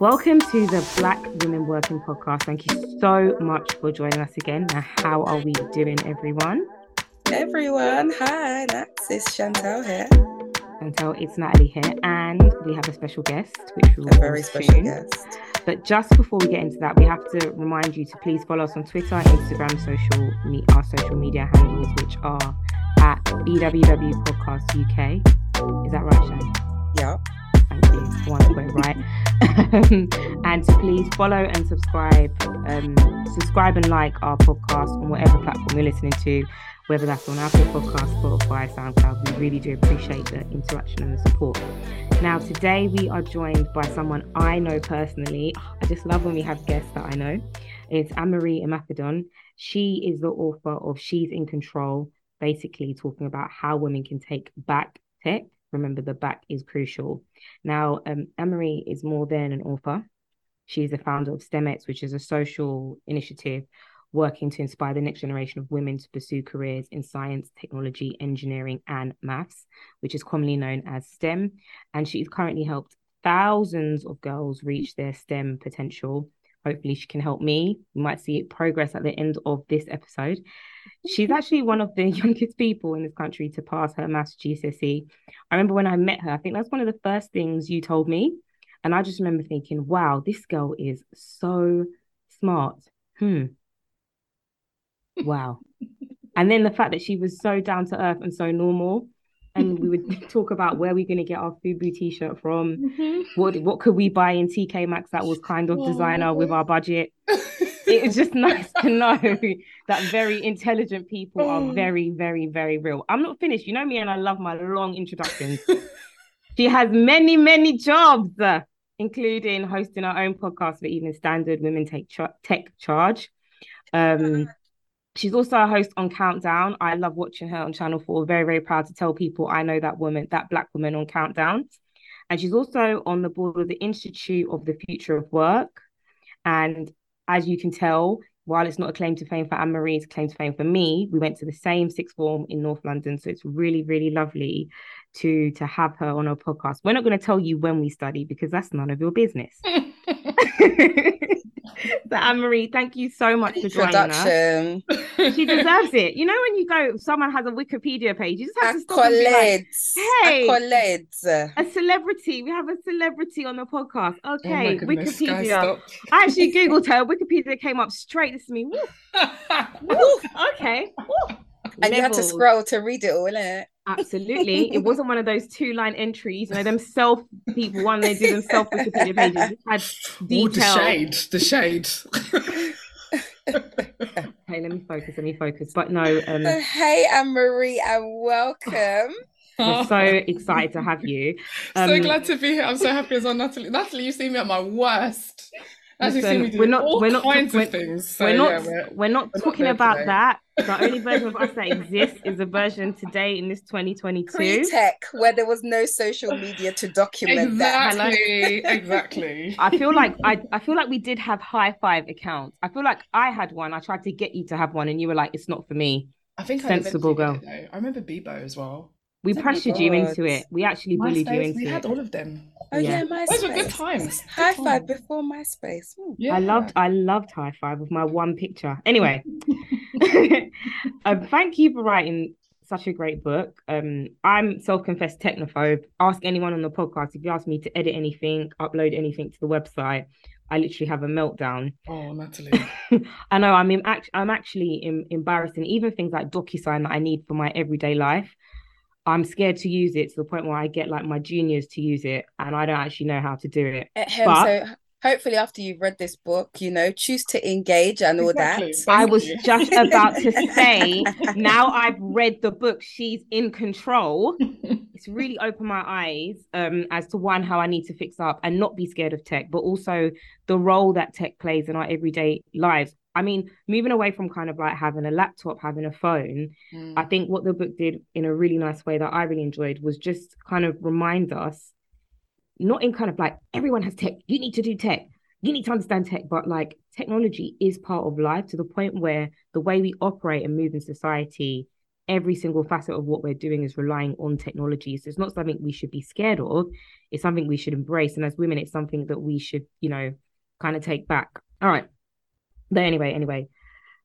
Welcome to the Black Women Working Podcast. Thank you so much for joining us again. Now, how are we doing, everyone? Everyone, hi, Nax, it's Chantel here. Chantel, it's Natalie here, and we have a special guest, which we will A very special soon. guest. But just before we get into that, we have to remind you to please follow us on Twitter, Instagram, social me our social media handles, which are at BWW Podcast UK. Is that right, Shay? Yeah. Thank you. One it right. and please follow and subscribe. Um, subscribe and like our podcast on whatever platform you're listening to, whether that's on Apple Podcasts, Spotify, SoundCloud. We really do appreciate the interaction and the support. Now, today we are joined by someone I know personally. I just love when we have guests that I know. It's Anne-Marie Imafidon. She is the author of She's in Control, basically talking about how women can take back tech. Remember, the back is crucial. Now, um, Anne-Marie is more than an author. She's the founder of Stemettes, which is a social initiative working to inspire the next generation of women to pursue careers in science, technology, engineering, and maths, which is commonly known as STEM. And she's currently helped thousands of girls reach their STEM potential. Hopefully, she can help me. We might see progress at the end of this episode. She's actually one of the youngest people in this country to pass her maths GCSE. I remember when I met her, I think that's one of the first things you told me. And I just remember thinking, wow, this girl is so smart. Hmm. Wow. and then the fact that she was so down to earth and so normal. And we would talk about where we're going to get our Fubu t-shirt from. Mm-hmm. What what could we buy in TK Maxx that was kind of designer with our budget? It's just nice to know that very intelligent people are very, very, very real. I'm not finished. You know me, and I love my long introductions. she has many, many jobs, including hosting her own podcast for Evening Standard, Women Take Ch- Tech Charge. Um, she's also a host on Countdown. I love watching her on Channel 4. Very, very proud to tell people I know that woman, that black woman on Countdown. And she's also on the board of the Institute of the Future of Work. And as you can tell, while it's not a claim to fame for Anne Marie, it's a claim to fame for me. We went to the same sixth form in North London, so it's really, really lovely to to have her on our podcast. We're not going to tell you when we study because that's none of your business. so Anne Marie, thank you so much for joining us. She deserves it. You know when you go, someone has a Wikipedia page, you just have to stop and be like, Hey. Accolades. a celebrity. We have a celebrity on the podcast. Oh Okay, my goodness, guys, Wikipedia. I actually googled her. Wikipedia came up straight to me. Woo, woo, okay. Woo. And you had to scroll to read it all, innit? Absolutely. It wasn't one of those two line entries. You know, them self people, one they do them self Wikipedia pages. It had Ooh, the shade, the shade. Okay, let me focus. Let me focus. But no, um, So, hey, Anne Marie, and welcome. we're so excited to have you. Um, so glad to be here. I'm so happy as well, Natalie. Natalie, you see me at my worst. Actually, see Listen, me do we're not- all we're not- kinds we're- of things. So, we're not yeah, we're- we're not we're talking there about today. that. The only version of us that exists is the version today in this 2022. Pre-tech, where there was no social media to document that. exactly, exactly. I feel like I, I feel like we did have high five accounts. I feel like I had one. I tried to get you to have one, and you were like, "It's not for me." I think Sensible I eventually girl. it. I remember Bebo as well. We Oh pressured you into it. We actually bullied you MySpace, into we it. had all of them. Oh Yeah. yeah, Those were good MySpace. times. Good High five times. before MySpace. Hmm. Yeah. I loved I loved high five with my one picture. Anyway, um, thank you for writing such a great book. Um, I'm self-confessed technophobe. Ask anyone on the podcast if you ask me to edit anything, upload anything to the website. I literally have a meltdown. Oh, Natalie. I know I'm in, act- I'm actually em- embarrassing. Even things like DocuSign that I need for my everyday life, I'm scared to use it to the point where I get like my juniors to use it, and I don't actually know how to do it. Ahem, But- so hopefully after you've read this book, you know, choose to engage and all Exactly. that. I was just about to say, now I've read the book, she's in control. It's really opened my eyes um, as to one, how I need to fix up and not be scared of tech, but also the role that tech plays in our everyday lives. I mean, moving away from kind of like having a laptop, having a phone, Mm. I think what the book did in a really nice way that I really enjoyed was just kind of remind us, not in kind of like everyone has tech, you need to do tech, you need to understand tech, but like technology is part of life to the point where the way we operate and move in society every single facet of what we're doing is relying on technology. So it's not something we should be scared of. It's something we should embrace. And as women, it's something that we should, you know, kind of take back. All right. But anyway, anyway,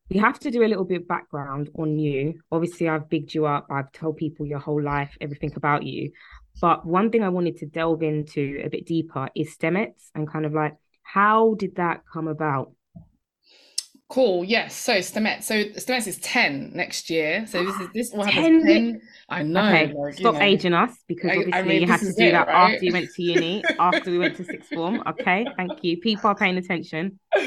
we have to do a little bit of background on you. Obviously, I've bigged you up. I've told people your whole life, everything about you. But one thing I wanted to delve into a bit deeper is Stemettes and kind of like how did that come about? Cool. Yes. So Stemettes. So Stemettes is ten next year. So this is this will happen. 10... 10... I know. Okay. Like, Stop know. aging us because obviously I, I mean, you had to do it, that right? after you went to uni, after we went to sixth form. Okay. Thank you. People are paying attention.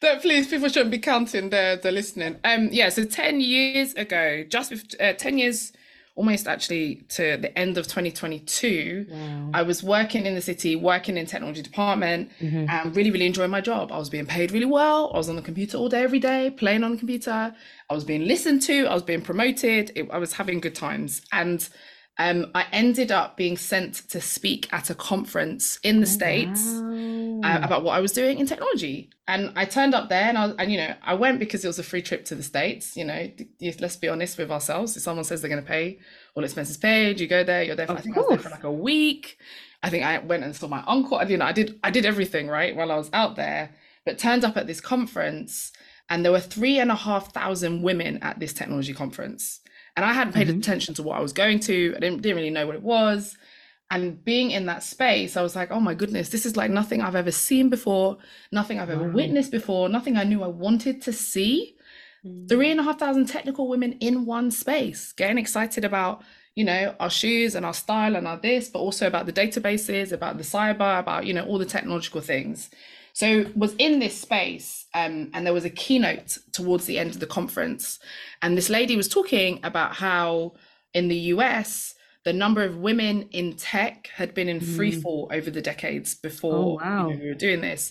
But please, people shouldn't be counting the the listening. Um. Yeah. So ten years ago, just with, uh, ten years almost actually to the end of 2022 wow. i was working in the city working in technology department mm-hmm. and really really enjoying my job i was being paid really well i was on the computer all day every day playing on the computer i was being listened to i was being promoted it, i was having good times and um, I ended up being sent to speak at a conference in the oh, States wow. Uh, about what I was doing in technology. And I turned up there and I, and, you know, I went because it was a free trip to the States. You know, let's be honest with ourselves. If someone says they're going to pay all expenses paid, you go there, you're there for, I think I was there for like a week. I think I went and saw my uncle. You know, I did, I did everything right while I was out there, but turned up at this conference and there were three and a half thousand women at this technology conference and I hadn't paid mm-hmm. attention to what I was going to. I didn't, didn't really know what it was. And being in that space, I was like, oh my goodness, this is like nothing I've ever seen before, nothing I've ever witnessed before, nothing I knew I wanted to see. Mm-hmm. Three and a half thousand technical women in one space, getting excited about, you know, our shoes and our style and our this, but also about the databases, about the cyber, about, you know, all the technological things. So was in this space, um, and there was a keynote towards the end of the conference, and this lady was talking about how in the US the number of women in tech had been in free mm. fall over the decades before oh, wow. you know, we were doing this.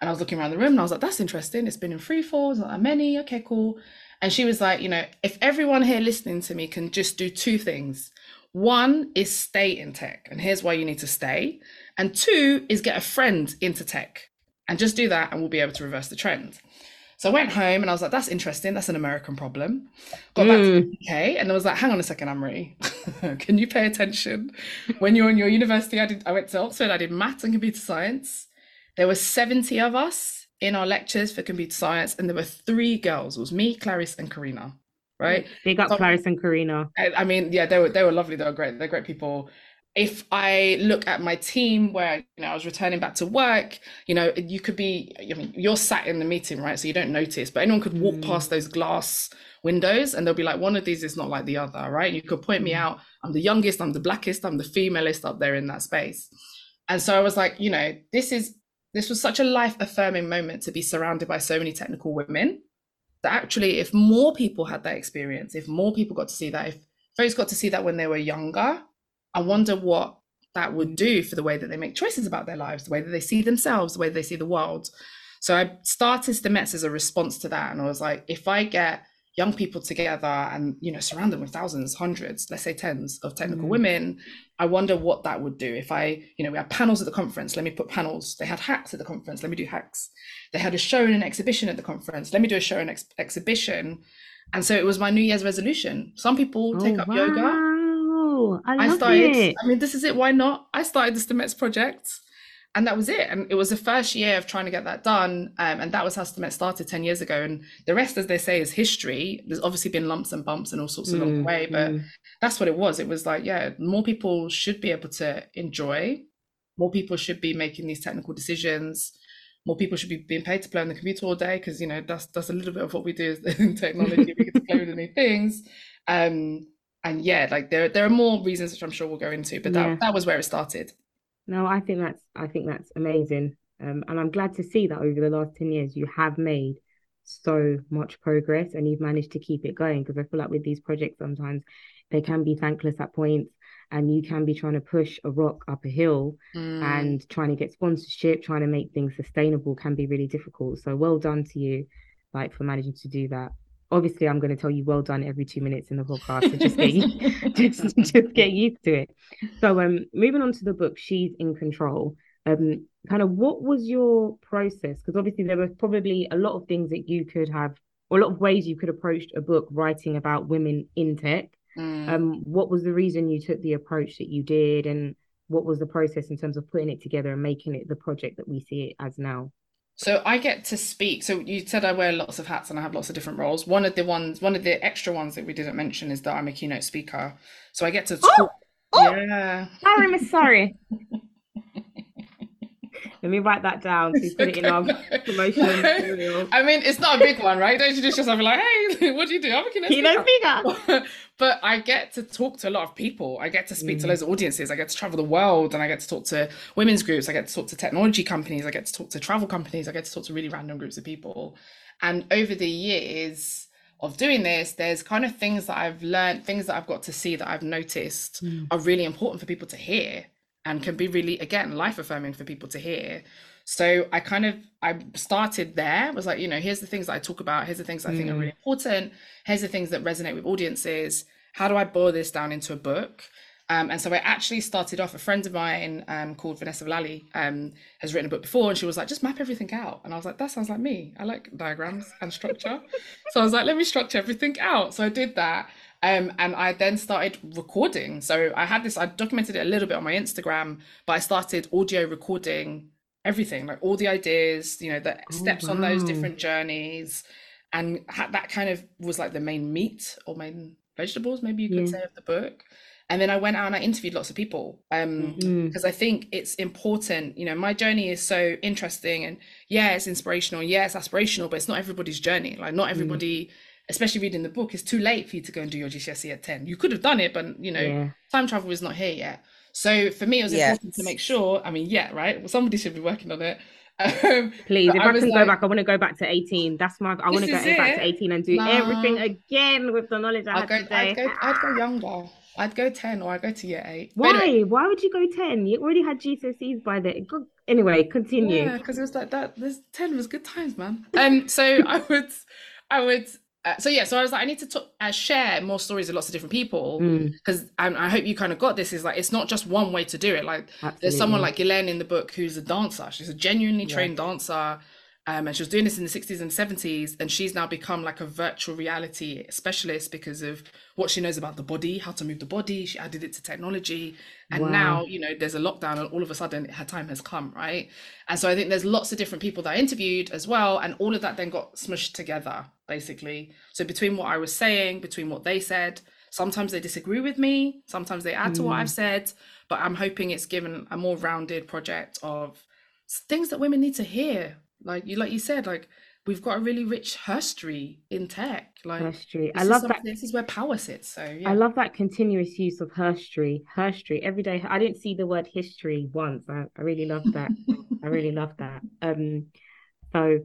And I was looking around the room and I was like, that's interesting. It's been in free fall. It's not that many. Okay, cool. And she was like, you know, if everyone here listening to me can just do two things. One is stay in tech, and here's why you need to stay. And two is get a friend into tech and just do that and we'll be able to reverse the trend. So I went home and I was like, that's interesting. That's an American problem. Got back mm. to the UK and I was like, hang on a second, Anne-Marie. Can you pay attention? When you're in your university, I did I went to Oxford, I did maths and computer science. There were 70 of us in our lectures for computer science, and there were three girls. It was me, Clarice, and Karina. Right. They got so, Clarice and Karina. I, I mean, yeah, they were they were lovely, they were great, they're great people if I look at my team where you know I was returning back to work, you know, you could be I mean, you're sat in the meeting, right? So you don't notice, but anyone could walk mm. past those glass windows and they'll be like, one of these is not like the other, right? You could point me mm. out, I'm the youngest, I'm the blackest, I'm the femalest up there in that space. And so I was like, you know, this is this was such a life affirming moment to be surrounded by so many technical women that actually if more people had that experience, if more people got to see that, if folks got to see that when they were younger, I wonder what that would do for the way that they make choices about their lives, the way that they see themselves, the way they see the world. So I started Stemettes as a response to that. And I was like, if I get young people together and you know surround them with thousands hundreds let's say tens of technical mm. women i wonder what that would do if i you know we had panels at the conference let me put panels they had hacks at the conference let me do hacks they had a show and an exhibition at the conference let me do a show and ex- exhibition and so it was my new year's resolution some people oh, take up wow. yoga I, I started. It. I mean, this is it. Why not? I started the Stemettes project, and that was it. And it was the first year of trying to get that done. Um, and that was how Stemettes started ten years ago. And the rest, as they say, is history. There's obviously been lumps and bumps and all sorts mm, along the way, but mm. that's what it was. It was like, yeah, more people should be able to enjoy. More people should be making these technical decisions more people should be being paid to play on the computer all day because you know that's that's a little bit of what we do in technology. we get to play with new things. Um, and yeah, like there there are more reasons which I'm sure we'll go into, but that yeah. that was where it started. No, I think that's I think that's amazing, um, and I'm glad to see that over the last ten years you have made so much progress and you've managed to keep it going because I feel like with these projects sometimes they can be thankless at points and you can be trying to push a rock up a hill mm. and trying to get sponsorship trying to make things sustainable can be really difficult so well done to you like for managing to do that obviously I'm going to tell you well done every two minutes in the podcast. So just get just, just get used to it. So um moving on to the book, She's in Control. Um, kind of what was your process? Because obviously there were probably a lot of things that you could have or a lot of ways you could approach a book writing about women in tech. Mm. Um, what was the reason you took the approach that you did, and what was the process in terms of putting it together and making it the project that we see it as now? So I get to speak. So you said I wear lots of hats and I have lots of different roles. One of the ones, one of the extra ones that we didn't mention is that I'm a keynote speaker. So I get to oh! talk. Oh! Yeah. Sorry, Miss Sorry. Let me write that down to put it in our promotion material. I mean, it's not a big one, right? Don't introduce yourself and like, hey, what do you do? I'm a keynote Keynote speaker. speaker. but I get to talk to a lot of people. I get to speak to Mm. loads of audiences. I get to travel the world and I get to talk to women's groups. I get to talk to technology companies. I get to talk to travel companies. I get to talk to really random groups of people. And over the years of doing this, there's kind of things that I've learned, things that I've got to see that I've noticed Mm. are really important for people to hear and can be really, again, life affirming for people to hear. So I kind of I started there. Was like, you know, here's the things that I talk about. Here's the things I think are Mm. really important. Here's the things that resonate with audiences. How do I boil this down into a book? Um, and so I actually started off. A friend of mine um, called Vanessa Vallely um, has written a book before, and she was like, just map everything out. And I was like, that sounds like me. I like diagrams and structure. so I was like, let me structure everything out. So I did that. Um, and I then started recording. So I had this, I documented it a little bit on my Instagram, but I started audio recording everything, like all the ideas, you know, the Oh, steps on those different journeys. And ha- that kind of was like the main meat or main vegetables, maybe you could Yeah. say, of the book. And then I went out and I interviewed lots of people. Um, Mm. because I think it's important. You know, my journey is so interesting, and yeah, it's inspirational, yeah, it's aspirational, but it's not everybody's journey. Like, not everybody, especially reading the book, it's too late for you to go and do your GCSE at 10. You could have done it, but you know, Yeah. time travel is not here yet. So for me, it was important to make sure. I mean, yeah, right. Well, somebody should be working on it. Um, Please, if I I, was can like- go back, I want to go back to 18. That's my, I want to go is back to 18 and do everything again with the knowledge I I'd had go, today. I'd go, I'd go younger. I'd go 10 or I'd go to year eight. Why? anyway, Why would you go 10? You already had GCSEs by then. Anyway, continue. Yeah, because it was like that. This ten was good times, man. Um, so I would, I would. Uh, so yeah, so I was like, I need to talk, uh, share more stories with lots of different people Mm, because and I hope you kind of got this. Is like it's not just one way to do it. Like there's someone like Ghislaine in the book who's a dancer. She's a genuinely Yeah. trained dancer. Um, and she was doing this in the 60s and 70s, and she's now become like a virtual reality specialist because of what she knows about the body, how to move the body. She added it to technology, and Wow. now you know there's a lockdown, and all of a sudden her time has come, right? And so I think there's lots of different people that I interviewed as well, and all of that then got smushed together, basically. So between what I was saying, between what they said, sometimes they disagree with me, sometimes they add to what I've said, but I'm hoping it's given a more rounded project of things that women need to hear. Like you, like you said, like we've got a really rich history in tech. Like History. I love that. This is where power sits. So yeah. I love that continuous use of history. History every day. I didn't see the word history once. I, I really love that. I really love that. Um, so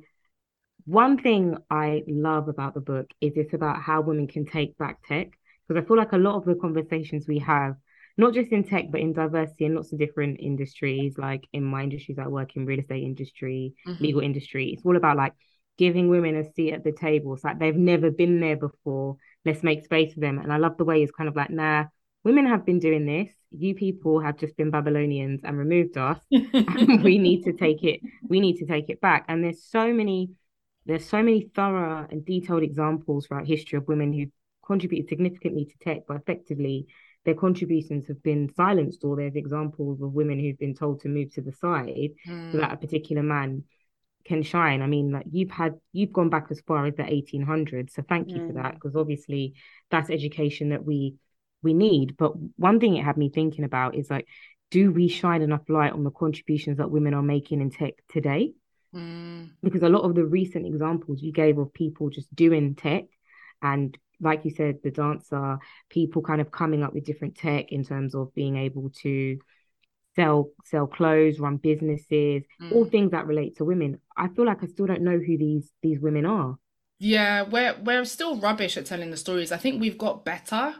one thing I love about the book is it's about how women can take back tech. Because I feel like a lot of the conversations we have, not just in tech, but in diversity and lots of different industries, like in my industries, I work in real estate industry, Mhm. legal industry. It's all about like giving women a seat at the table. It's like they've never been there before. Let's make space for them. And I love the way it's kind of like, nah, women have been doing this. You people have just been Babylonians and removed us. And we need to take it, we need to take it back. And there's so many, there's so many thorough and detailed examples throughout history of women who contributed significantly to tech, but effectively their contributions have been silenced, or there's examples of women who've been told to move to the side so Mm. that a particular man can shine. I mean, like you've had you've gone back as far as the 1800s, so thank you for that Mm. because obviously that's education that we we need. But one thing it had me thinking about is like, do we shine enough light on the contributions that women are making in tech today? Mm. Because a lot of the recent examples you gave of people just doing tech and like you said, the dancer, people kind of coming up with different tech in terms of being able to sell sell clothes, run businesses, all Mm. things that relate to women. I feel like I still don't know who these these women are. Yeah, we're we're still rubbish at telling the stories. I think we've got better.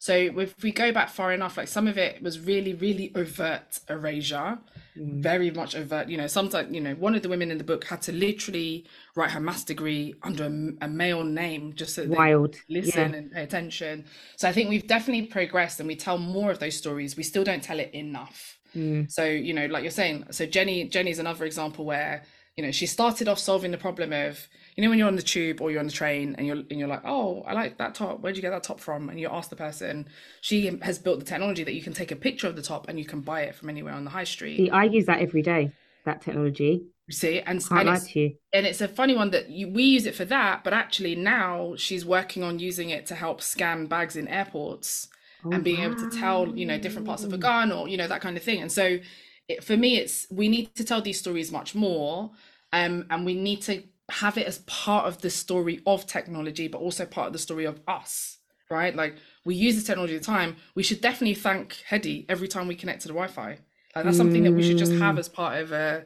So if we go back far enough, like some of it was really, really overt erasure, Mm. very much overt. You know, sometimes, you know, one of the women in the book had to literally write her maths degree under a, a male name just so Wild. listen Yeah. and pay attention. So I think we've definitely progressed and we tell more of those stories. We still don't tell it enough. Mm. So, you know, like you're saying, so Jenny, Jenny's another example where, you know, she started off solving the problem of, you know, when you're on the tube or you're on the train and you're and you're like, oh, I like that top. Where'd you get that top from? And you ask the person. She has built the technology that you can take a picture of the top and you can buy it from anywhere on the high street. See, I use that every day. That technology. See, and and it's, you. and it's a funny one that you, we use it for that, but actually now she's working on using it to help scan bags in airports Oh, and being able to tell you know different parts of a gun or you know that kind of thing and so it, for me it's we need to tell these stories much more um and we need to have it as part of the story of technology but also part of the story of us right? Like we use the technology at the time. We should definitely thank Hedy every time we connect to the wi-fi. Like that's something that we should just have mm. as part of a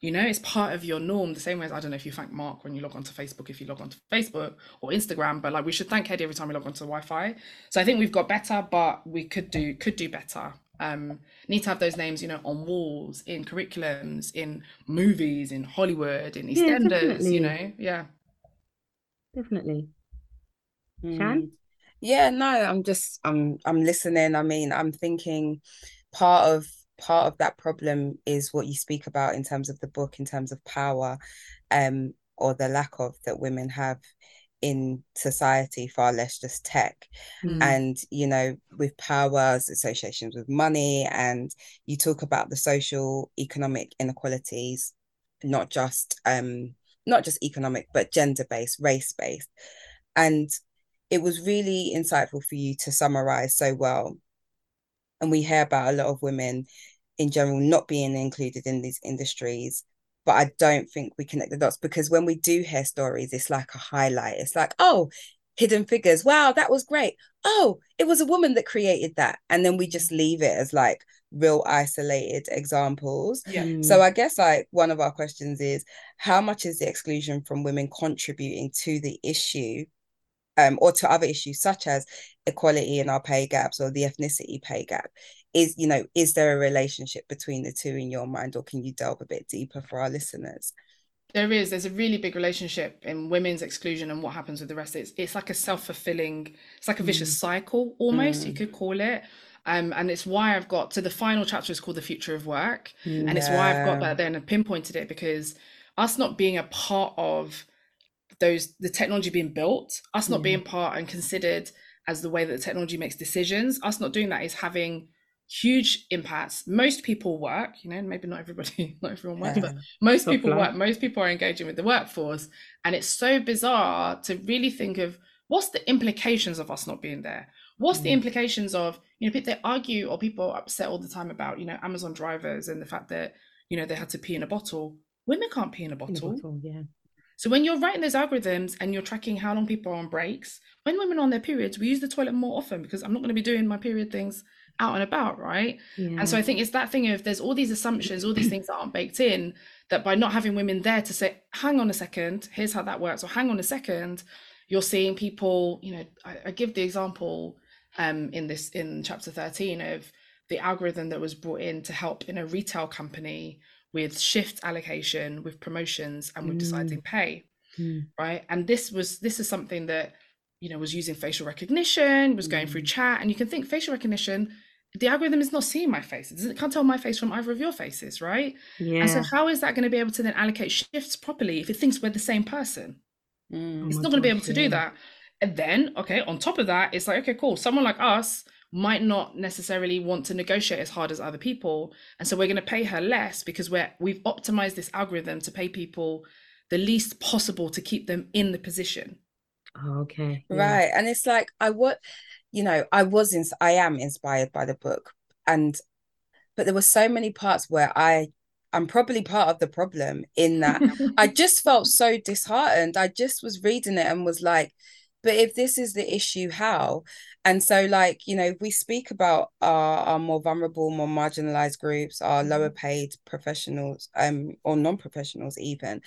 you know it's part of your norm the same way as i don't know if you thank mark when you log onto facebook if you log onto facebook or instagram but like we should thank Hedy every time we log onto the wi-fi. So i think we've got better but we could do could do better um need to have those names you know on walls in curriculums in movies in hollywood in Yeah, eastenders definitely. you know yeah Definitely. Mm. Shan? Yeah, no, I'm just I'm I'm listening. I mean, I'm thinking part of part of that problem is what you speak about in terms of the book, in terms of power, um, or the lack of that women have in society, far less just tech. Mm. And you know, with powers, associations with money, and you talk about the social economic inequalities, not just um not just economic, but gender based, race based. And it was really insightful for you to summarize so well. And we hear about a lot of women in general not being included in these industries. But I don't think we connect the dots because when we do hear stories, it's like a highlight. It's like, oh, hidden figures. Wow, that was great. Oh, it was a woman that created that. And then we just leave it as like real isolated examples. yeah Mm. So I guess like one of our questions is how much is the exclusion from women contributing to the issue um or to other issues such as equality in our pay gaps or the ethnicity pay gap is you know is there a relationship between the two in your mind or can you delve a bit deeper for our listeners There is. There's a really big relationship in women's exclusion and what happens with the rest. It's it's like a self-fulfilling, it's like a vicious cycle almost, you Mm. could call it. Um, and it's why I've got to the final chapter is called The Future of Work. And it's why I've got Yeah. that there and pinpointed it because us not being a part of those the technology being built, us not Yeah. being part and considered as the way that the technology makes decisions, us not doing that is having huge impacts. Most people work, you know, maybe not everybody, not everyone works, but most people work most people are engaging with the workforce and it's so bizarre to really think of what's the implications of us not being there what's the Mm. implications of you know people they argue or people are upset all the time about you know amazon drivers and the fact that you know they had to pee in a bottle women can't pee in a In a bottle bottle, yeah. so when you're writing those algorithms and you're tracking how long people are on breaks when women are on their periods we use the toilet more often because i'm not going to be doing my period things out and about right Yeah. and so I think it's that thing of there's all these assumptions, all these things that aren't baked in, that by not having women there to say, hang on a second, here's how that works, or hang on a second, you're seeing people, you know, I, I give the example um in this in chapter 13 of the algorithm that was brought in to help in a retail company with shift allocation, with promotions, and with deciding pay Mm. right and this was this is something that you know was using facial recognition was going through chat and you can think facial recognition the algorithm is not seeing my face it doesn't- it can't tell my face from either of your faces right Yeah. and so how is that going to be able to then allocate shifts properly if it thinks we're the same person Mm. it's my not going to be able to do that and then okay on top of that it's like okay cool someone like us might not necessarily want to negotiate as hard as other people and so we're going to pay her less because we're we've optimized this algorithm to pay people the least possible to keep them in the position Oh, okay. yeah. Right. And it's like I what you know, I was in I am inspired by the book and but there were so many parts where I I'm probably part of the problem in that I just felt so disheartened. I just was reading it and was like, but if this is the issue, how? And so, like, you know, if we speak about our, our more vulnerable, more marginalized groups, our lower paid professionals, um, or non-professionals even,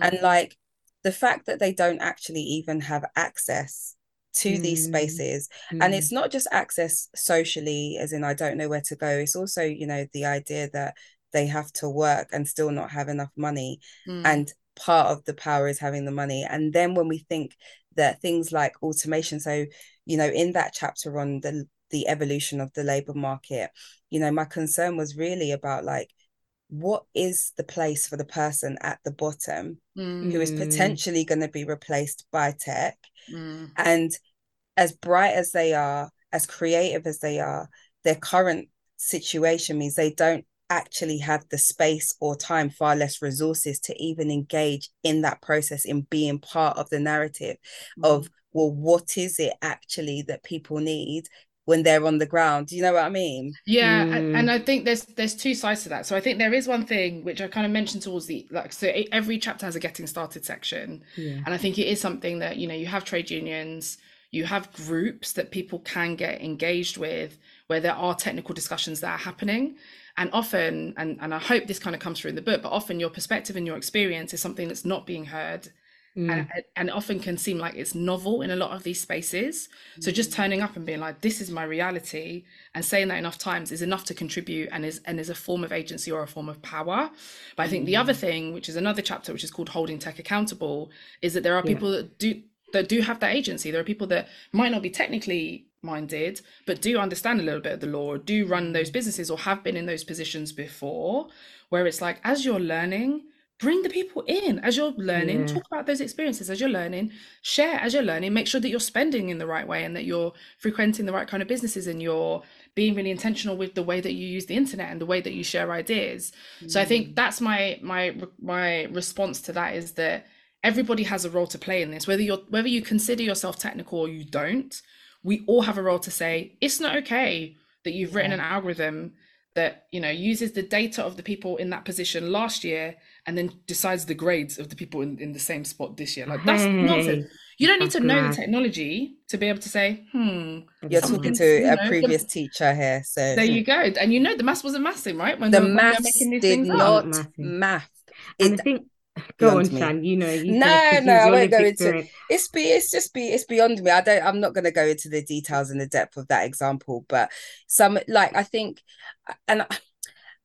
and like the fact that they don't actually even have access to these Mm. spaces and Mm. it's not just access socially as in i don't know where to go it's also you know the idea that they have to work and still not have enough money Mm. and part of the power is having the money and then when we think that things like automation so you know in that chapter on the the evolution of the labor market you know my concern was really about like what is the place for the person at the bottom Mm. who is Mm. potentially going to be replaced by tech Mm. and as bright as they are as creative as they are their current situation means they don't actually have the space or time far less resources to even engage in that process in being part of the narrative of well what is it actually that people need when they're on the ground do you know what i mean Yeah, and, Mm. and I think there's there's two sides to that. So I think there is one thing which I kind of mentioned towards the like so e- every chapter has a getting started section, Yeah. and I think it is something that you know you have trade unions, you have groups that people can get engaged with where there are technical discussions that are happening, and often and and I hope this kind of comes through in the book, but often your perspective and your experience is something that's not being heard Mm. and, and often can seem like it's novel in a lot of these spaces. So just mm. turning up and being like, "This is my reality," and saying that enough times is enough to contribute and is and is a form of agency or a form of power. But I think the other mm. thing, which is another chapter, which is called holding tech accountable, is that there are Yeah. people that do that do have that agency. There are people that might not be technically minded, but do understand a little bit of the law, or do run those mm. businesses, or have been in those positions before, where it's like as you're learning bring the people in as you're learning. Yeah. talk about those experiences as you're learning. Share as you're learning. Make sure that you're spending in the right way and that you're frequenting the right kind of businesses and you're being really intentional with the way that you use the internet and the way that you share ideas. So i think mm. that's my my my response to that is that everybody has a role to play in this. Whether you're whether you consider yourself technical or you don't we all have a role to say it's not okay that you've written an algorithm that you know uses the data of the people in that position last year and then decides the grades of the people in, in the same spot this year. Like that's nonsense. You don't need to know the technology to be able to say hmm you're talking to you a know, the- previous teacher here so there you go. And you know the maths wasn't mathing right? When the they were- when they were maths did not Mathing. math And it, the thing, go on, me. Shan. You know, you No, no, I won't go into- it's be it's just be it's beyond me i don't i'm not going to go into the details and the depth of that example but some like i think and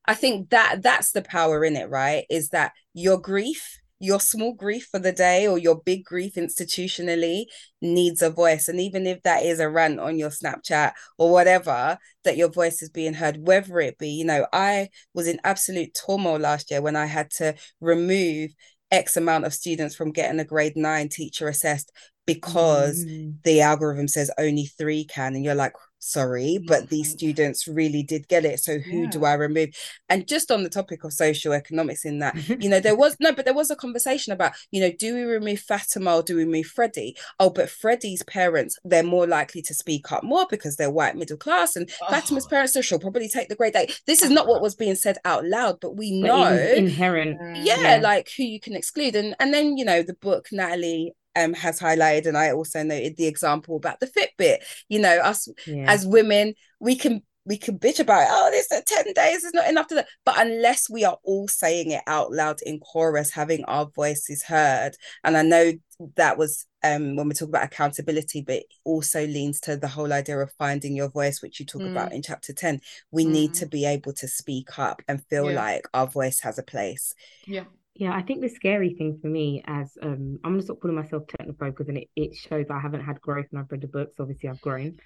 i think that that's the power in it right is that your grief your small grief for the day or your big grief institutionally needs a voice and even if that is a rant on your snapchat or whatever that your voice is being heard whether it be you know i was in absolute turmoil last year when i had to remove X amount of students from getting a grade nine teacher assessed because Mm. the algorithm says only three can, and you're like, sorry, but these students really did get it. So who do I remove? And just on the topic of social economics, in that, you know, there was no, but there was a conversation about, you know, do we remove Fatima or do we remove Freddie? Oh, but Freddie's parents, they're more likely to speak up more because they're white middle class, and Fatima's Oh. parents, so she'll probably take the grade eight. This is not what was being said out loud, but we know it was inherent. yeah, Yeah. like who you can exclude and and then you know the book natalie um has highlighted and i also noted the example about the fitbit you know us Yeah. as women we can we can bitch about it. oh this at 10 days is not enough to that but unless we are all saying it out loud in chorus having our voices heard and i know that was um when we talk about accountability but also leans to the whole idea of finding your voice which you talk Mm. about in chapter 10 we need Mm. to be able to speak up and feel Yeah. like our voice has a place yeah Yeah, I think the scary thing for me as um I'm gonna stop calling myself technophobe because then it, it shows I haven't had growth and I've read the books. Obviously I've grown.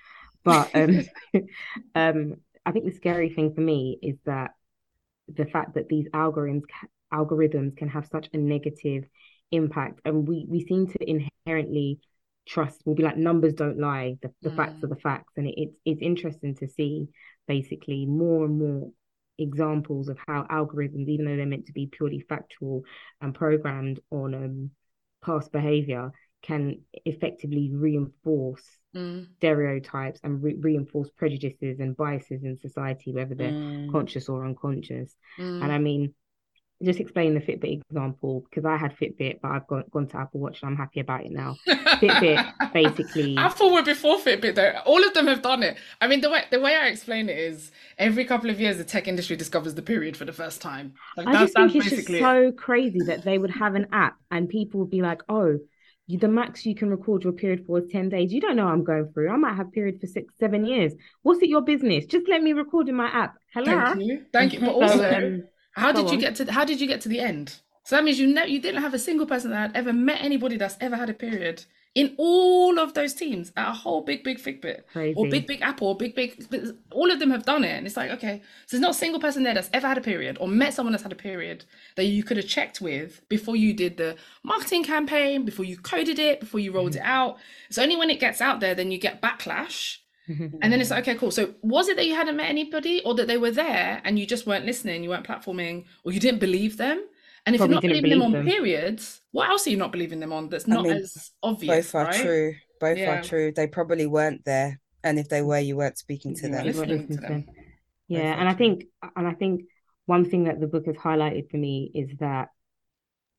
But um um I think the scary thing for me is that the fact that these algorithms algorithms can have such a negative impact and we we seem to inherently trust we'll be like numbers don't lie the, the facts Mm. are the facts and it, it's it's interesting to see basically more and more examples of how algorithms even though they're meant to be purely factual and programmed on um past behavior can effectively reinforce Mm. stereotypes and re- reinforce prejudices and biases in society whether they're Mm. conscious or unconscious Mm. and I mean, just explain the Fitbit example because I had Fitbit, but I've gone, gone to Apple Watch and I'm happy about it now. Fitbit basically, Apple were before Fitbit though. All of them have done it. I mean, the way the way I explain it is every couple of years the tech industry discovers the period for the first time. Like, I that- just think that's it's just basically it. so crazy that they would have an app and people would be like, oh, you, the max you can record your period for is 10 days. You don't know I'm going through. I might have period for six, seven years. What's it your business? Just let me record in my app. Hello. Thank you, thank you. But also, um, how go did you on. get to how did you get to the end? So that means you know you didn't have a single person that had ever met anybody that's ever had a period in all of those teams at a whole big, big Fitbit Crazy. or big, big Apple or big, big, all of them have done it. And it's like, okay, so there's not a single person there that's ever had a period or met someone that's had a period that you could have checked with before you did the marketing campaign, before you coded it, before you rolled Mhm. it out. It's only when it gets out there, then you get backlash. And then it's like, mm. okay, cool. So was it that you hadn't met anybody or that they were there and you just weren't listening, you weren't platforming, or you didn't believe them? And if Probably you're not didn't believing them on them. periods, what else are you not believing them on that's I not mean, as obvious? Both are right? true. Both Yeah. are true. They probably weren't there. And if they were, you weren't speaking to Yeah, them. you Listening to listening to them. them. Yeah, and I think and I think one thing that the book has highlighted for me is that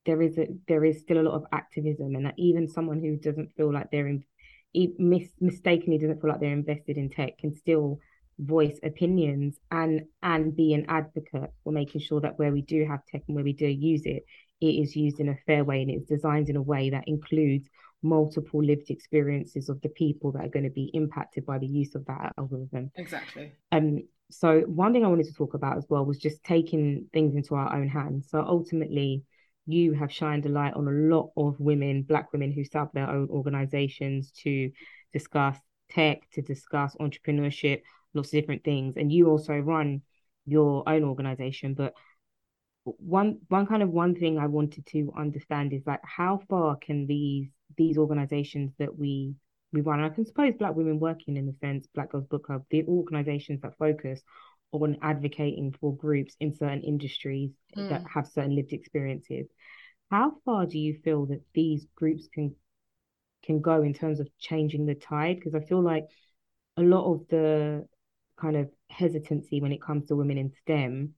there is a there is still a lot of activism, and that even someone who doesn't feel like they're in, mis, mistakenly doesn't feel like they're invested in tech can still voice opinions and and be an advocate for making sure that where we do have tech and where we do use it, it is used in a fair way and it's designed in a way that includes multiple lived experiences of the people that are going to be impacted by the use of that algorithm. Exactly. Um, so one thing I wanted to talk about as well was just taking things into our own hands. So ultimately, you have shined a light on a lot of women, Black women who up their own organizations to discuss tech, to discuss entrepreneurship, lots of different things. And you also run your own organization. But one one kind of one thing I wanted to understand is like how far can these these organizations that we we run, I can suppose Black women working in the sense, Black Girls Book Club, the organizations that focus on advocating for groups in certain industries that Mm. have certain lived experiences. How far do you feel that these groups can can go in terms of changing the tide? Because I feel like a lot of the kind of hesitancy when it comes to women in STEM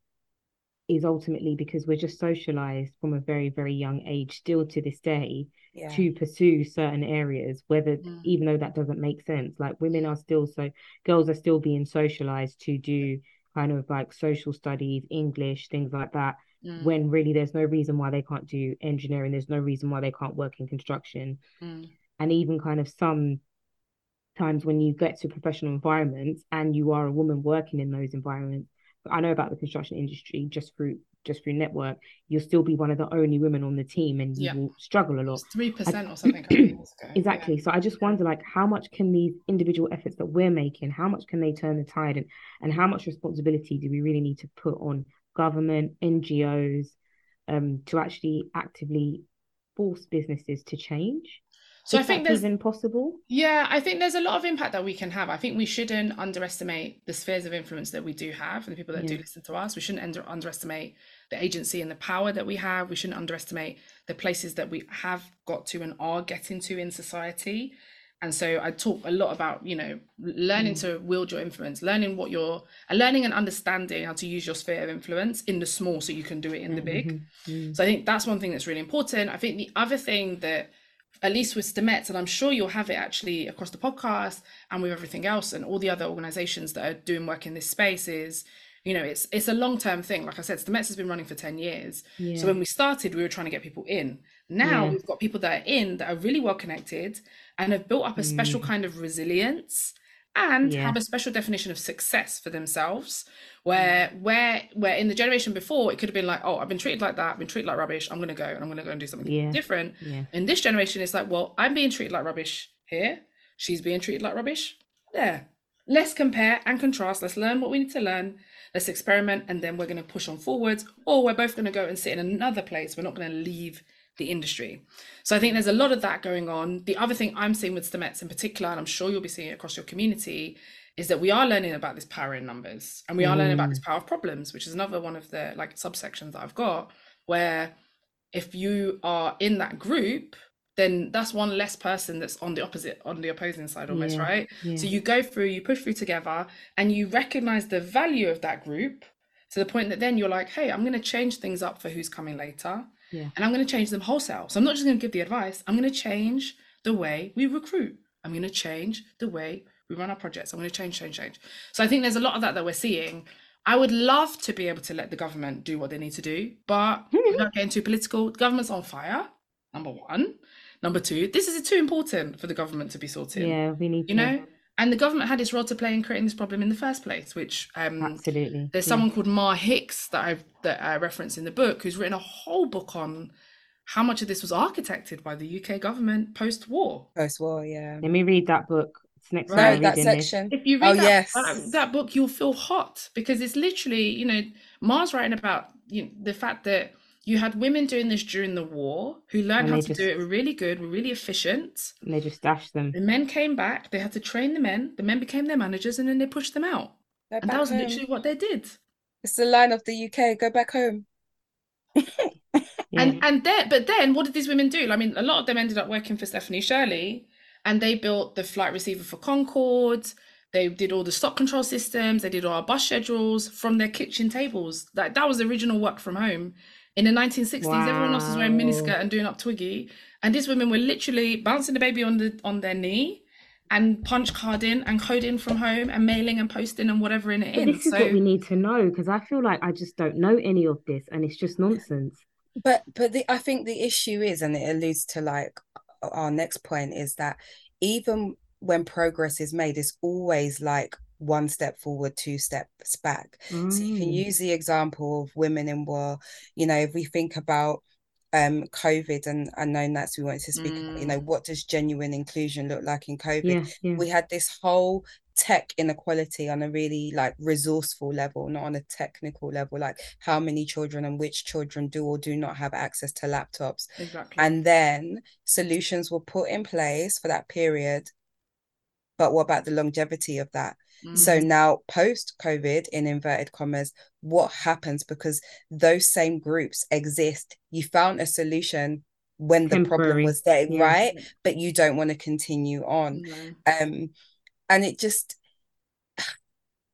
is ultimately because we're just socialized from a very, very young age, still to this day, Yeah. to pursue certain areas, whether Mm. even though that doesn't make sense. Like women are still so girls are still being socialized to do kind of like social studies, English, things like that, Mm, when really there's no reason why they can't do engineering, there's no reason why they can't work in construction. mm, And even kind of some times when you get to professional environments and you are a woman working in those environments, I know about the construction industry just through just through network, you'll still be one of the only women on the team and you Yeah. will struggle a lot. Three percent or something. a couple of years ago. Yeah. Exactly. So I just wonder like how much can these individual efforts that we're making, how much can they turn the tide and and how much responsibility do we really need to put on government, NGOs, um, to actually actively force businesses to change? So I think that's there's even possible. Yeah, I think there's a lot of impact that we can have. I think we shouldn't underestimate the spheres of influence that we do have and the people that do listen to us. We shouldn't under- underestimate the agency and the power that we have. We shouldn't underestimate the places that we have got to and are getting to in society. And so I talk a lot about, you know, learning to wield your influence, learning what you're, learning and understanding how to use your sphere of influence in the small so you can do it in the big. Mhm. Mm. So I think that's one thing that's really important. I think the other thing that, at least with Stemettes, and I'm sure you'll have it actually across the podcast and with everything else and all the other organizations that are doing work in this space is, you know, it's it's a long term thing. Like I said, Stemettes has been running for 10 years. Yeah. So when we started, we were trying to get people in. Now Yeah. we've got people that are in that are really well connected and have built up a special mm. kind of resilience and Mm. Yeah. have a special definition of success for themselves where where where in the generation before it could have been like oh i've been treated like that i've been treated like rubbish i'm to go and i'm to go and do something Yeah. different Yeah. in this generation it's like well i'm being treated like rubbish here she's being treated like rubbish there let's compare and contrast let's learn what we need to learn let's experiment and then we're going to push on forwards or we're both going to go and sit in another place we're not going to leave the industry. So i think there's a lot of that going on. The other thing i'm seeing with stemettes in particular and i'm sure you'll be seeing it across your community is that we are learning about this power in numbers and we are learning about this mm. power of problems which is another one of the like subsections that i've got where if you are in that group then that's one less person that's on the opposite on the opposing side almost Yeah, right? yeah. so you go through you push through together and you recognize the value of that group to the point that then you're like hey i'm going to change things up for who's coming later Yeah. and i'm going to change them wholesale so i'm not just going to give the advice i'm going to change the way we recruit i'm going to change the way we run our projects i'm going to change change change so i think there's a lot of that that we're seeing I would love to be able to let the government do what they need to do, but not getting too political, the government's on fire. Number one. Number two, this is too important for the government to be sorted. Yeah, we need You to know, and the government had its role to play in creating this problem in the first place. Which um, absolutely. there's yeah. someone called Mar Hicks that I've that I reference in the book who's written a whole book on how much of this was architected by the UK government post war. Post war, yeah. Let me read that book. It's next right, that section. This. If you read oh, that, yes. that, that, book, you'll feel hot because it's literally, you know, Mar's writing about you know, the fact that you had women doing this during the war who learned how to just, do it, were really good, were really efficient. And they just dashed them. The men came back, they had to train the men, the men became their managers, and then they pushed them out. Go and that was home. literally what they did. It's the line of the UK go back home. Yeah. And and then but then what did these women do? I mean, a lot of them ended up working for Stephanie Shirley and they built the flight receiver for Concorde. They did all the stock control systems, they did all our bus schedules from their kitchen tables. That that was original work from home. In the 1960s, wow. everyone else was wearing miniskirt and doing up twiggy. And these women were literally bouncing the baby on the on their knee and punch carding and coding from home and mailing and posting and whatever in it. But this is so... what we need to know because I feel like I just don't know any of this and it's just nonsense but but the i think the issue is and it alludes to like our next point is that even when progress is made it's always like one step forward two steps back mm. so you can mm. use the example of women in war you know if we think about um covid and i know that's we wanted to speak mm. about, you know mm. what does genuine inclusion look like in covid yeah, yeah. we had this whole tech inequality on a really like resourceful level, not on a technical level, like how many children and which children do or do not have access to laptops. Exactly. And then solutions were put in place for that period. But what about the longevity of that? Mm-hmm. So now post COVID in inverted commas, what happens because those same groups exist? You found a solution when the Temporary. problem was there, yeah. right? But you don't want to continue on. Um and it just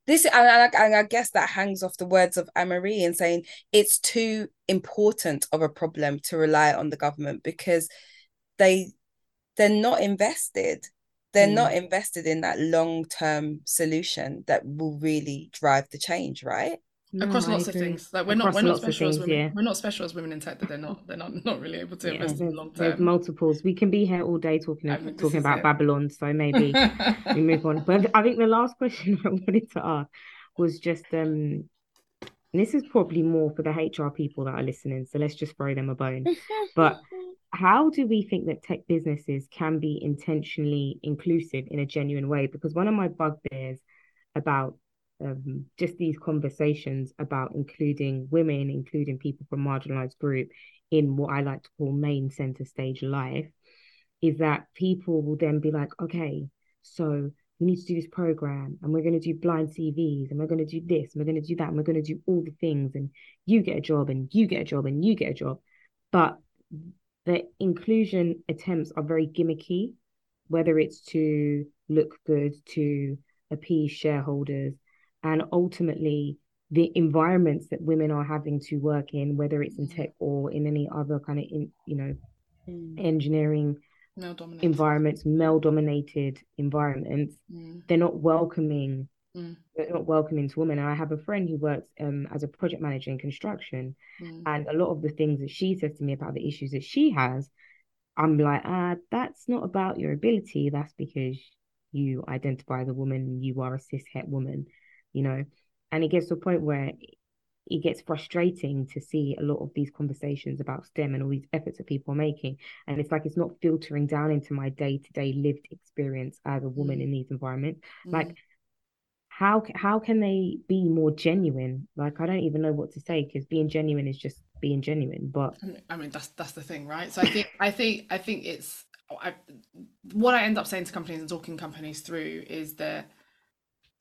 this and I, and I guess that hangs off the words of Anne-Marie in saying it's too important of a problem to rely on the government because they they're not invested they're mm. not invested in that long-term solution that will really drive the change right no, across lots of things. Like we're across not we're not special things, as women. Yeah. We're not special as women in tech that they're not they're not not really able to yeah, invest in long term. There's multiples. We can be here all day talking I mean, talking about it. Babylon. So maybe we move on. But I think the last question I wanted to ask was just um this is probably more for the HR people that are listening. So let's just throw them a bone. but how do we think that tech businesses can be intentionally inclusive in a genuine way? Because one of my bugbears about um, just these conversations about including women, including people from marginalized group in what I like to call main center stage life, is that people will then be like, okay, so we need to do this program and we're going to do blind CVs and we're going to do this and we're going to do that and we're going to do all the things and you get a job and you get a job and you get a job. But the inclusion attempts are very gimmicky, whether it's to look good, to appease shareholders, and ultimately the environments that women are having to work in whether it's in tech or in any other kind of in, you know mm. engineering environments male dominated environments mm. they're not welcoming mm. they're not welcoming to women and i have a friend who works um, as a project manager in construction mm. and a lot of the things that she says to me about the issues that she has i'm like ah that's not about your ability that's because you identify as a woman you are a cis het woman you know and it gets to a point where it gets frustrating to see a lot of these conversations about STEM and all these efforts that people are making. And it's like it's not filtering down into my day to day lived experience as a woman mm. in these environments. Mm. Like, how how can they be more genuine? Like, I don't even know what to say because being genuine is just being genuine. But I mean, that's that's the thing, right? So I think I think I think it's I, what I end up saying to companies and talking companies through is that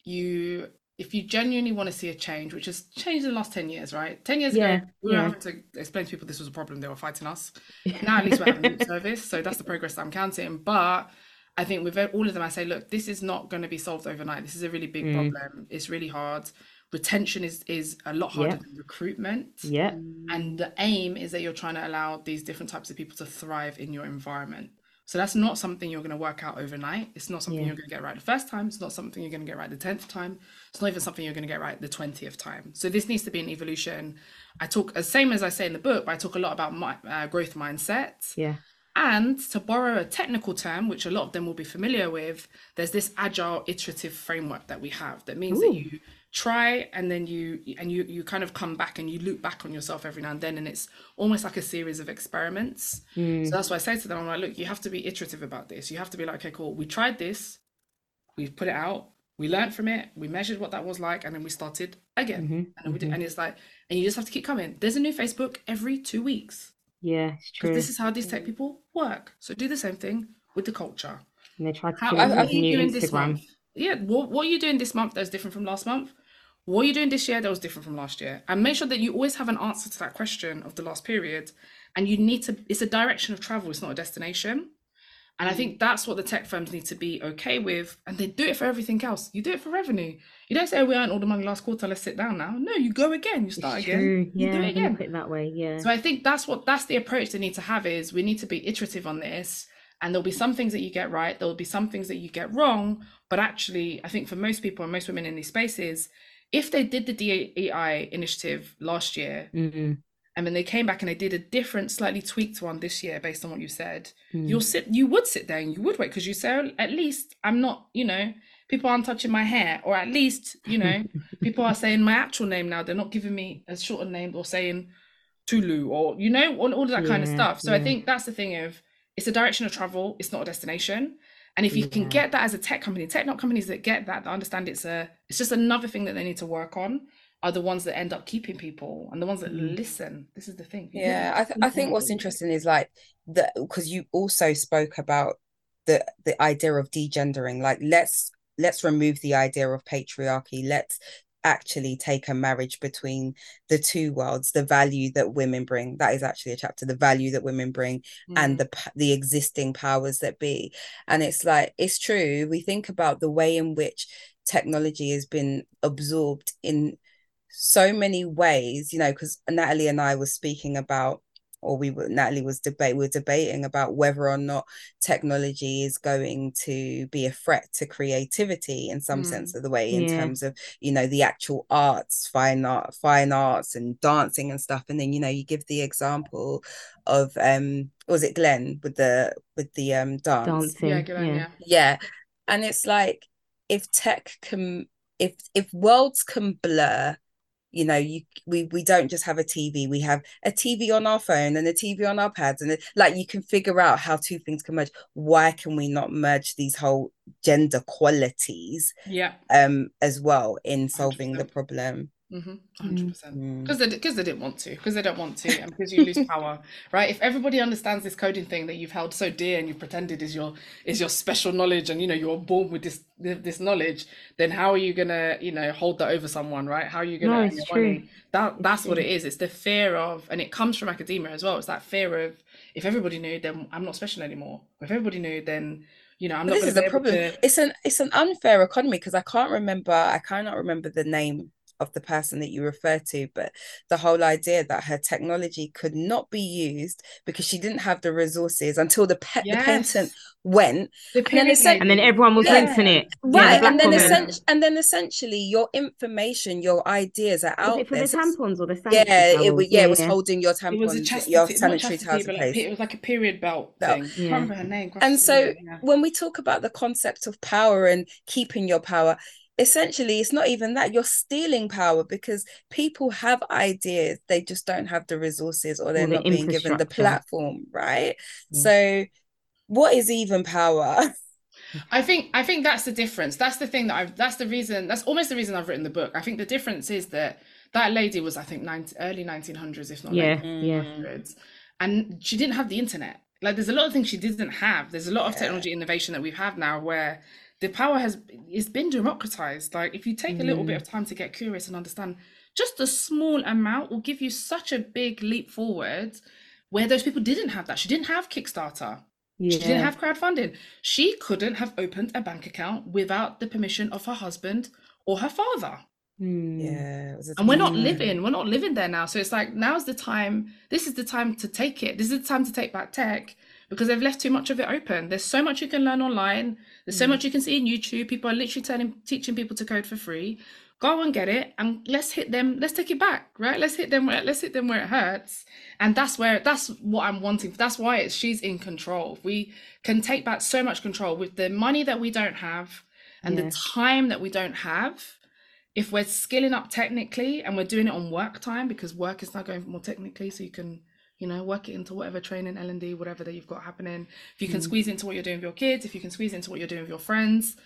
you if you genuinely want to see a change, which has changed in the last 10 years, right? 10 years yeah, ago, we yeah. were having to explain to people this was a problem, they were fighting us. now at least we're having service. So that's the progress that I'm counting. But I think with all of them, I say, look, this is not going to be solved overnight. This is a really big mm. problem. It's really hard. Retention is is a lot harder yeah. than recruitment. Yeah. And the aim is that you're trying to allow these different types of people to thrive in your environment. So that's not something you're going to work out overnight. It's not something yeah. you're going to get right the first time. It's not something you're going to get right the 10th time. It's not even something you're going to get right the 20th time. So this needs to be an evolution. I talk, as same as I say in the book, but I talk a lot about my, uh, growth mindset. Yeah. And to borrow a technical term, which a lot of them will be familiar with, there's this agile iterative framework that we have that means Ooh. that you try and then you and you you kind of come back and you loop back on yourself every now and then and it's almost like a series of experiments. Mm. so that's why i say to them. I'm like look you have to be iterative about this. You have to be like okay cool we tried this we put it out we learned from it we measured what that was like and then we started again. Mm-hmm. and we mm-hmm. and it's like and you just have to keep coming. There's a new facebook every two weeks. Yeah it's true this is how these tech people work. So do the same thing with the culture. And they try to how, are you doing this month? Yeah what, what are you doing this month that's different from last month what are you doing this year that was different from last year? And make sure that you always have an answer to that question of the last period. And you need to, it's a direction of travel, it's not a destination. And I mm. think that's what the tech firms need to be okay with. And they do it for everything else. You do it for revenue. You don't say, oh, we earned all the money last quarter, let's sit down now. No, you go again, you start again. You yeah, do it again. Put it that way, yeah. So I think that's what that's the approach they need to have is we need to be iterative on this. And there'll be some things that you get right, there'll be some things that you get wrong. But actually, I think for most people and most women in these spaces, if they did the DEI initiative last year, mm-hmm. and then they came back and they did a different, slightly tweaked one this year based on what you said, mm-hmm. you'll sit, you would sit there and you would wait because you say, oh, at least I'm not, you know, people aren't touching my hair, or at least, you know, people are saying my actual name now. They're not giving me a shorter name or saying Tulu or you know, all, all of that yeah, kind of stuff. So yeah. I think that's the thing of it's a direction of travel, it's not a destination. And if you yeah. can get that as a tech company, tech not companies that get that, that understand it's a it's just another thing that they need to work on are the ones that end up keeping people and the ones that mm. listen. This is the thing. Yeah, I, th- I think what's interesting is like that because you also spoke about the the idea of degendering. Like let's let's remove the idea of patriarchy. Let's actually take a marriage between the two worlds the value that women bring that is actually a chapter the value that women bring mm. and the the existing powers that be and it's like it's true we think about the way in which technology has been absorbed in so many ways you know because Natalie and I were speaking about or we were Natalie was debate we are debating about whether or not technology is going to be a threat to creativity in some mm. sense of the way in yeah. terms of you know the actual arts fine art fine arts and dancing and stuff. And then you know you give the example of um was it Glenn with the with the um dance? Dancing yeah, Glenn, yeah. Yeah. And it's like if tech can if if worlds can blur you know you we we don't just have a tv we have a tv on our phone and a tv on our pads and it, like you can figure out how two things can merge. Why can we not merge these whole gender qualities yeah. um as well in solving the problem Mm-hmm. 100% because mm. they because they didn't want to because they don't want to and because you lose power right? If everybody understands this coding thing that you've held so dear and you've pretended is your is your special knowledge and you know you're born with this this knowledge then how are you gonna you know hold that over someone right? How are you gonna no, it's true. that that's what it is. It's the fear of and it comes from academia as well. It's that fear of if everybody knew then i'm not special anymore. If everybody knew then you know i'm not this is the problem to... it's an it's an unfair economy because i can't remember i cannot remember the name of the person that you refer to, but the whole idea that her technology could not be used because she didn't have the resources until the, pe- yes. the patent went, the and, then and then everyone was yeah. rinsing it, right? Yeah, and then essentially, and then essentially, your information, your ideas are out was it for there. the tampons or the yeah, it was yeah, yeah, it was holding your tampons, chastity, your sanitary towels in place. It was like a period belt, belt. thing. Yeah. remember her name. And so, when we talk about the concept of power and keeping your power, essentially it's not even that you're stealing power because people have ideas they just don't have the resources or they're or the not being given the platform right yeah. so what is even power I think I think that's the difference. That's the thing that I've that's the reason that's almost the reason I've written the book. I think the difference is that that lady was I think 90, early 1900s if not yeah, yeah. and she didn't have the internet. Like there's a lot of things she didn't have. There's a lot of technology innovation that we have now where the power has it's been democratized like if you take mm. a little bit of mm. time to get curious and understand just a small amount will give you such a big leap forward where those people didn't have that she didn't have kickstarter yeah. she didn't have crowdfunding she couldn't have opened a bank account without the permission of her husband or her father mm. yeah and we're not living we're not living there now so it's like now's the time this is the time to take it this is the time to take back tech because they've left too much of it open. There's so much you can learn online. There's so mm. much you can see in YouTube. People are literally telling, teaching people to code for free. go and get it and let's hit them let's take it back right let's hit them where let's hit them where it hurts and that's where that's what i'm wanting that's why it's she's in control we can take back so much control with the money that we don't have and the time that we don't have if we're skilling up technically and we're doing it on work time because work is now going more technically so you can you know work it into whatever training l&d whatever that you've got happening if you can mm. squeeze into what you're doing with your kids if you can squeeze into what you're doing with your friends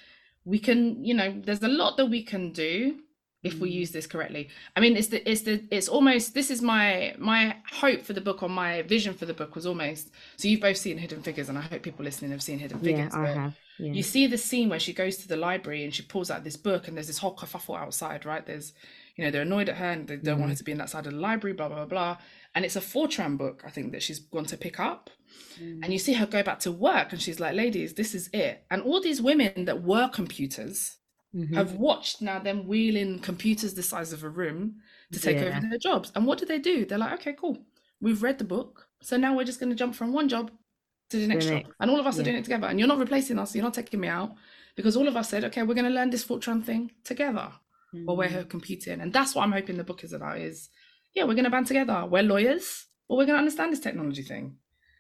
we can you know there's a lot that we can do if we mm. use this correctly i mean it's the it's the it's almost this is my my hope for the book or my vision for the book was almost so you've both seen hidden figures and i hope people listening have seen hidden figures yeah, I have. Yeah. you see the scene where she goes to the library and she pulls out this book and there's this whole kerfuffle outside right there's you know they're annoyed at her and they don't mm. want her mm. to be in that side of the library blah blah blah, blah. And it's a fortran book i think that she's gone to pick up mm. and you see her go back to work and she's like ladies this is it and all these women that were computers mm-hmm. have watched now them wheeling computers the size of a room to take yeah. over their jobs and what do they do they're like okay cool we've read the book so now we're just going to jump from one job to the next, next. job and all of us yeah. are doing it together and you're not replacing us you're not taking me out because all of us said okay we're going to learn this fortran thing together mm. while we're here competing and that's what i'm hoping the book is about is yeah we're going to band together we're lawyers but we're going to understand this technology thing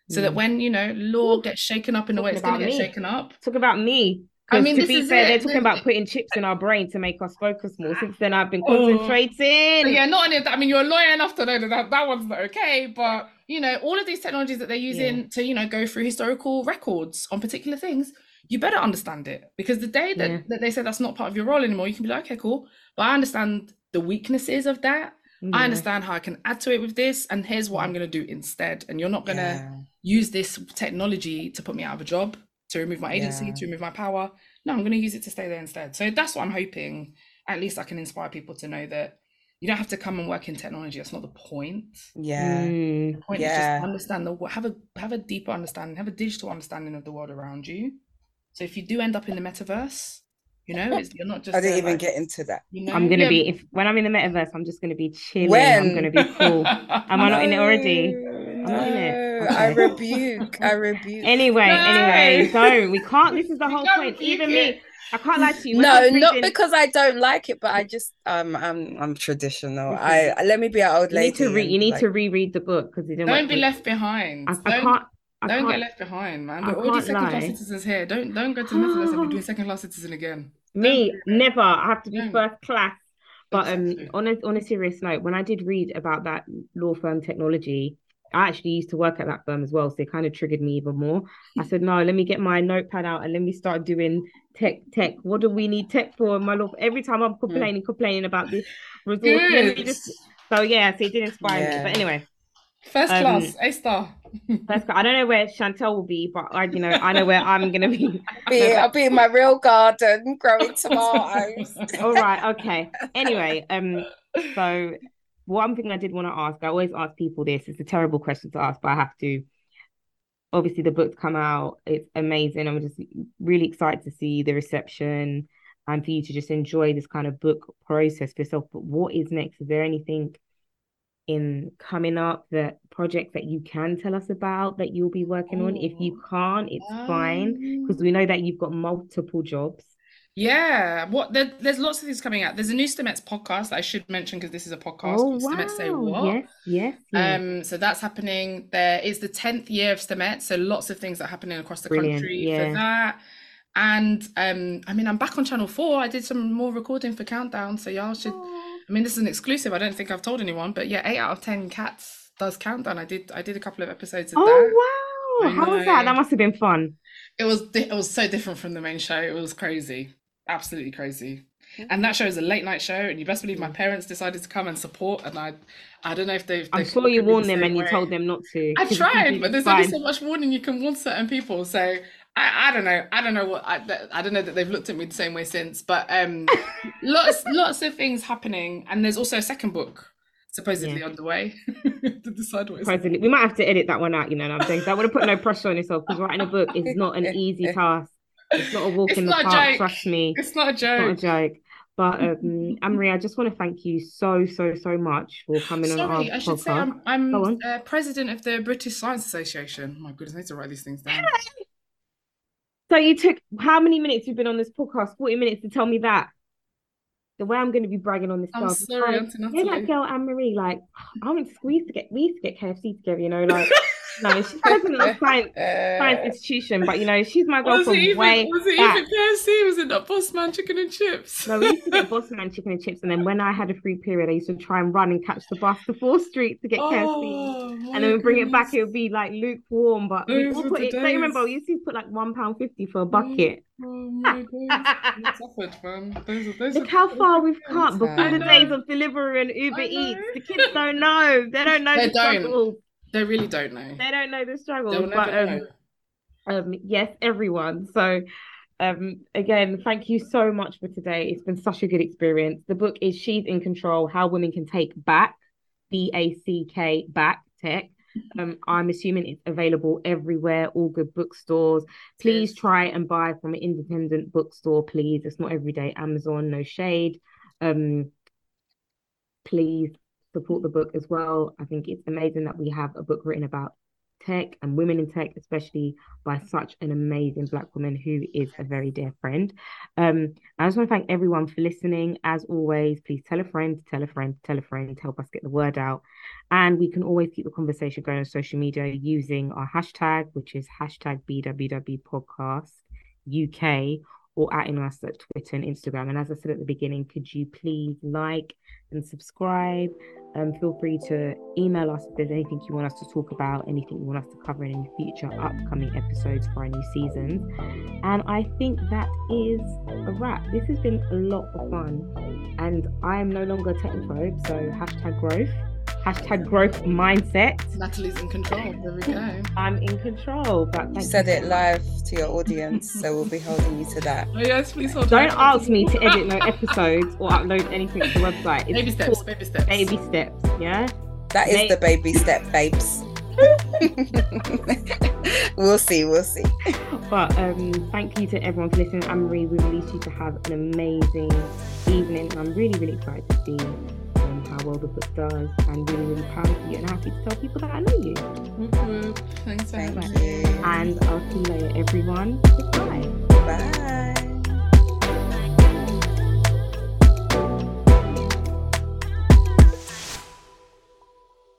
so that mm. when you know law gets shaken up in the way it's going to get shaken up talk about me I mean, to be fair, it. they're talking about putting chips in our brain to make us focus more. Since then, I've been oh. concentrating. Oh. Yeah, not only that. I mean, you're a lawyer enough to know that that, that one's not okay. But you know, all of these technologies that they're using yeah. to you know go through historical records on particular things, you better understand it because the day that, yeah. that they say that's not part of your role anymore, you can be like, okay, cool. But I understand the weaknesses of that. Yeah. I understand how I can add to it with this, and here's what I'm going to do instead. And you're not going to use this technology to put me out of a job to remove my agency, yeah. to remove my power. No, I'm going to use it to stay there instead. So that's what I'm hoping. At least I can inspire people to know that you don't have to come and work in technology. That's not the point. Yeah. Mm. The point yeah. is just understand the have a have a deeper understanding, have a digital understanding of the world around you. So if you do end up in the metaverse, you know, you're not just. I didn't even like, get into that. You know? I'm gonna yeah. be if when I'm in the metaverse, I'm just gonna be chilling. When? I'm gonna be cool. Am I not in it already? I'm not in it. I rebuke. I rebuke. Anyway, no. anyway, don't. We can't. This is the whole point. Even it. me. I can't lie to you. no, not because I don't like it, but I just um I'm I'm traditional. I let me be an old lady. You need to read. You need like... to reread the book because you don't be left behind. I, I can't. I don't get left behind, man. We're all second class citizens here. Don't don't go to the metaverse and be doing second class citizen again. Me, never. I have to be first class. But um, on a on a serious note, when I did read about that law firm technology, I actually used to work at that firm as well, so it kind of triggered me even more. I said, no, let me get my notepad out and let me start doing tech. Tech. What do we need tech for? My love. Every time I'm complaining, complaining about this resource, just... so yeah, so it did inspire yeah. me. But anyway, first um, class, A star. first, I don't know where Chantel will be, but I, you know, I know where I'm gonna be. be I'll be in my real garden growing tomatoes. All right. Okay. Anyway, um, so one thing I did want to ask, I always ask people this. It's a terrible question to ask, but I have to. Obviously, the book's come out. It's amazing. I'm just really excited to see the reception and for you to just enjoy this kind of book process for yourself. But what is next? Is there anything in coming up that projects that you can tell us about that you'll be working on? If you can't, it's fine because we know that you've got multiple jobs. Yeah, what there, there's lots of things coming out. There's a new Stemettes podcast I should mention because this is a podcast. Oh wow! Say what? Yes, yes, yes. Um, so that's happening. There is the tenth year of Stemettes, so lots of things are happening across the Brilliant. country yeah. for that. And um, I mean, I'm back on Channel Four. I did some more recording for Countdown, so y'all should. I mean, this is an exclusive. I don't think I've told anyone, but yeah, eight out of ten cats does Countdown. I did. I did a couple of episodes of oh, that. Oh wow! How was that? That must have been fun. It was. It was so different from the main show. It was crazy absolutely crazy. And that show is a late night show, and you best believe my mm. parents decided to come and support. And I, I don't know if they've. I'm sure you warned them and way. you told them not to. I tried, but there's fine. only so much warning you can warn certain people. So I, I don't know. I don't know what I, I don't know that they've looked at me the same way since. But um, lots lots of things happening, and there's also a second book supposedly yeah. underway to decide what. Supposedly, we might have to edit that one out. You know, I'm saying I want to put no pressure on yourself because writing a book is not an easy task. It's not a walk it's in the park, trust me. It's not a joke. It's not a joke. But um, Anne-Marie, I just want to thank you so, so, so much for coming Sorry, on our I should podcast. say I'm, I'm uh, president of the British Science Association. Oh my goodness, I need to write these things down. So you took how many minutes you've been on this podcast? 40 minutes to tell me that. the way I'm going to be bragging on this I'm girl. sorry, like, Auntie you know Natalie. that girl Anne Marie, like I went to used to get we used to get KFC together, you know, like no, she's open a science science Uh, institution, but you know, she's my girl was from even way was it back. even KFC? Was it not Bossman chicken and chips? No, we used to get Bossman chicken and chips, and then when I had a free period, I used to try and run and catch the bus to Fourth Street to get KFC. Oh, my And then we bring it back, it would be like lukewarm, but we Those all were put it. Don't you remember? We used to put like one pound fifty for a bucket. Oh my god. What's happened, man? Those are, those Look are- how far we've come. Before the days of Deliveroo and Uber Eats, the kids don't know. They don't know They the don't. struggle. They really don't know. They don't know the struggle. But um, um, yes, everyone. So, um, again, thank you so much for today. It's been such a good experience. The book is She's in Control: How Women Can Take Back, B A C K Back Tech. Um, I'm assuming it's available everywhere, all good bookstores. Please try and buy from an independent bookstore, please. It's not everyday Amazon, no shade. Um, please support the book as well. I think it's amazing that we have a book written about tech and women in tech, especially by such an amazing Black woman who is a very dear friend. Um, I just want to thank everyone for listening. As always, please tell a friend, tell a friend, tell a friend, help us get the word out. And we can always keep the conversation going on social media using our hashtag, which is hashtag BWW Podcast UK, or adding us at Twitter and Instagram. And as I said at the beginning, could you please like and subscribe? Um, feel free to email us if there's anything you want us to talk about, anything you want us to cover in any future upcoming episodes for our new seasons. And I think that is a wrap. This has been a lot of fun. And I am no longer a technophobe, so hashtag growth, hashtag growth mindset. Natalie's in control. There we go. I'm in control. But You said you it live to your audience, so we'll be holding you to that. Oh yes, please hold Don't on. ask me to edit no episodes or upload anything to the website. It's Baby steps, called baby steps. Baby steps, yeah. That is Mate. the baby step, babes. we'll see, we'll see. But um, thank you to everyone for listening. Anne Marie, we released you to have an amazing evening, and I'm really, really excited to see um, how of the does, and really, really proud of you, and happy to tell people that I know you. Whoop. Thanks for Thank having me. you. And I'll see you later, everyone. Goodbye. Bye.